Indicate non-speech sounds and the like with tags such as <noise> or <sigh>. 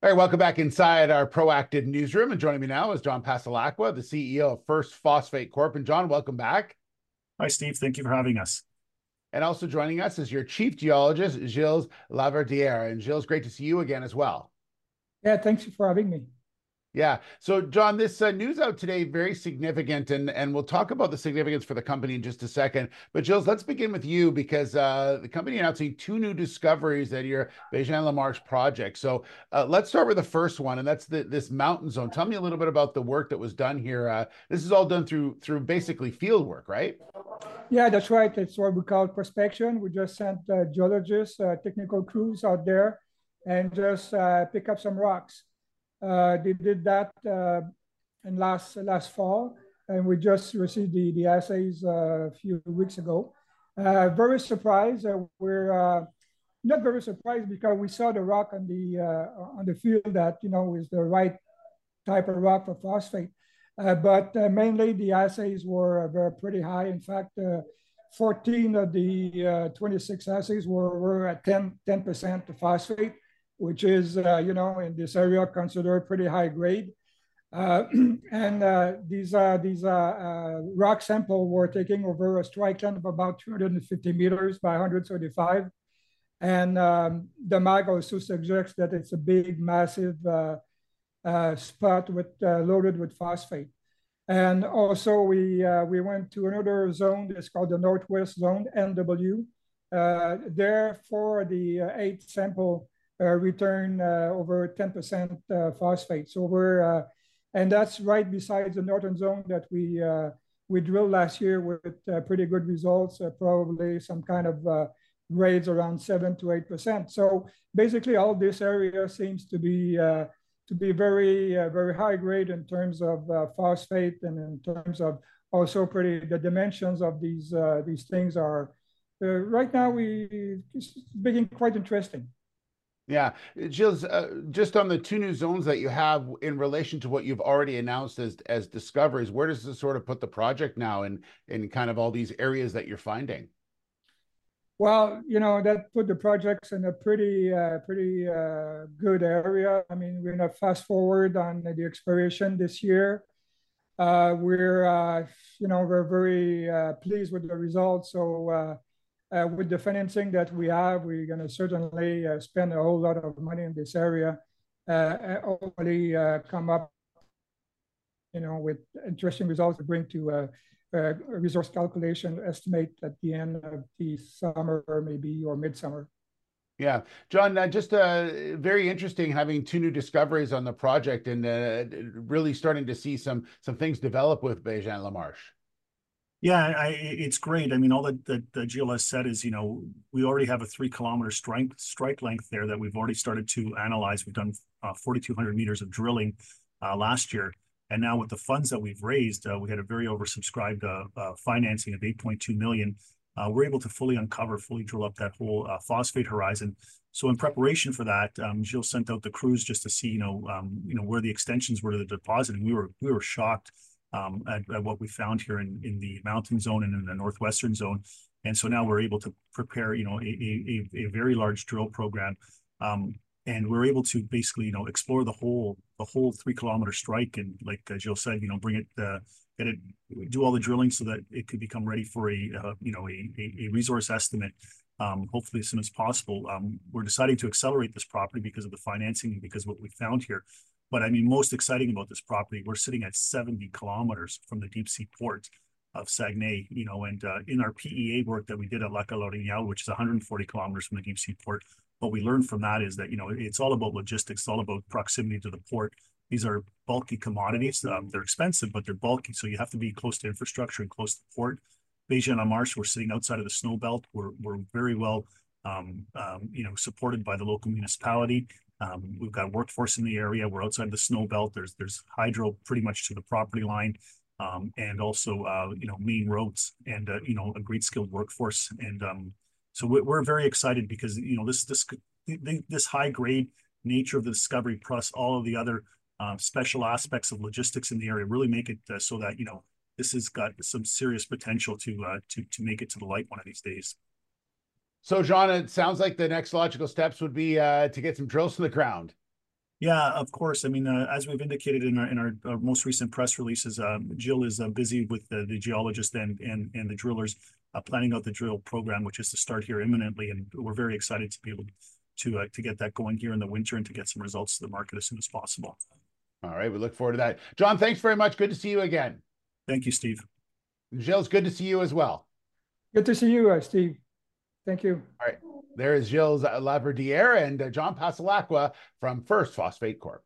All right, welcome back inside our proactive newsroom. And joining me now is John Passalacqua, the CEO of First Phosphate Corp. And John, welcome back. Hi, Steve. Thank you for having us. And also joining us is your chief geologist, Gilles Laverdiere. And Gilles, great to see you again as well. Yeah, thanks for having me. Yeah. So, John, this uh, news out today very significant, and and we'll talk about the significance for the company in just a second. But Gilles, let's begin with you because uh, the company announcing two new discoveries at your Bégin-Lamarche project. So, uh, let's start with the first one, and that's the, this mountain zone. Tell me a little bit about the work that was done here. Uh, this is all done through through basically field work, right? Yeah, that's right. It's what we call prospection. We just sent uh, geologists, uh, technical crews out there, and just pick up some rocks. Uh, they did that uh, in last last fall, and we just received the, the assays uh, a few weeks ago. very surprised. we're not very surprised because we saw the rock on the on the field that you know is the right type of rock for phosphate. Uh, but uh, mainly the assays were uh, pretty high. In fact, 14 of the 26 assays were, were at 10, 10% phosphate which is, uh, you know, in this area considered pretty high grade. Uh, <clears throat> and uh, these these rock sample were taking over a strike length of about 250 meters by 135. And um, the mag also suggests that it's a big, massive spot with loaded with phosphate. And also we uh, we went to another zone that's called the Northwest Zone, NW. Uh, there for the uh, eight sample uh, Uh, return uh, over 10% uh, phosphate. So we're, uh, and that's right beside the northern zone that we uh, we drilled last year with pretty good results, probably some kind of grades around seven to eight percent. So basically, all this area seems to be to be very very high grade in terms of phosphate and in terms of also pretty the dimensions of these these things are right now we it's being quite interesting. Yeah, Gilles, uh, just on the two new zones that you have in relation to what you've already announced as as discoveries, where does this sort of put the project now in in kind of all these areas that you're finding? Well, you know that put the projects in a pretty uh, pretty uh, good area. I mean, we're gonna fast forward on the exploration this year. Uh, we're uh, you know we're very uh, pleased with the results. So uh, with the financing that we have, we're going to certainly uh, spend a whole lot of money in this area. Uh, hopefully, come up, you know, with interesting results to bring to a, resource calculation estimate at the end of the summer, maybe or midsummer. Yeah, John, uh, just uh, very interesting having two new discoveries on the project and uh, really starting to see some some things develop with Bégin-Lamarche. Yeah, I, it's great. I mean, all that, that, that Gilles said is, you know, we already have a three kilometer strike, strike length there that we've already started to analyze. We've done uh, 4,200 meters of drilling uh, last year. And now with the funds that we've raised, uh, we had a very oversubscribed uh, uh, financing of 8.2 million. Uh, we're able to fully uncover, fully drill up that whole phosphate horizon. So in preparation for that, um, sent out the crews just to see, you know, um, you know where the extensions were to the deposit, and we were we were shocked um, at, at, what we found here in, in the mountain zone and in the northwestern zone. And so now we're able to prepare, you know, a, a, a very large drill program. Um, and we're able to basically, you know, explore the whole the whole three kilometer strike and like uh, Gilles said, you know, bring it, uh, get it, do all the drilling so that it could become ready for a, uh, you know, a, a, resource estimate. Um, hopefully as soon as possible. Um, we're deciding to accelerate this property because of the financing and because what we found here. But I mean, most exciting about this property, we're sitting at 70 kilometers from the deep sea port of Saguenay, you know, and uh, in our PEA work that we did at Lac Lorignal, which is 140 kilometers from the deep sea port, what we learned from that is that, you know, it's all about logistics, it's all about proximity to the port. These are bulky commodities. Um, they're expensive, but they're bulky. So you have to be close to infrastructure and close to the port. Bégin-Lamarche, we're sitting outside of the snow belt. We're, we're very well, um, um, you know, supported by the local municipality. Um, we've got workforce in the area. We're outside the snow belt. There's there's hydro pretty much to the property line, um, and also uh, you know main roads and uh, you know a great skilled workforce. And um, so we're, very excited because you know this this this high grade nature of the discovery plus all of the other uh, special aspects of logistics in the area really make it uh, so that you know this has got some serious potential to uh, to to make it to the light one of these days. So, John, it sounds like the next logical steps would be uh, to get some drills to the ground. Yeah, of course. I mean, uh, as we've indicated in our in our, our most recent press releases, um, Gilles is uh, busy with the, the geologists and and and the drillers uh, planning out the drill program, which is to start here imminently, and we're very excited to be able to uh, to get that going here in the winter and to get some results to the market as soon as possible. All right, we look forward to that. John, thanks very much. Good to see you again. Thank you, Steve. Gilles, good to see you as well. Good to see you, uh, Steve. Thank you. All right. There is Gilles Laverdiere and uh, John Passalacqua from First Phosphate Corp.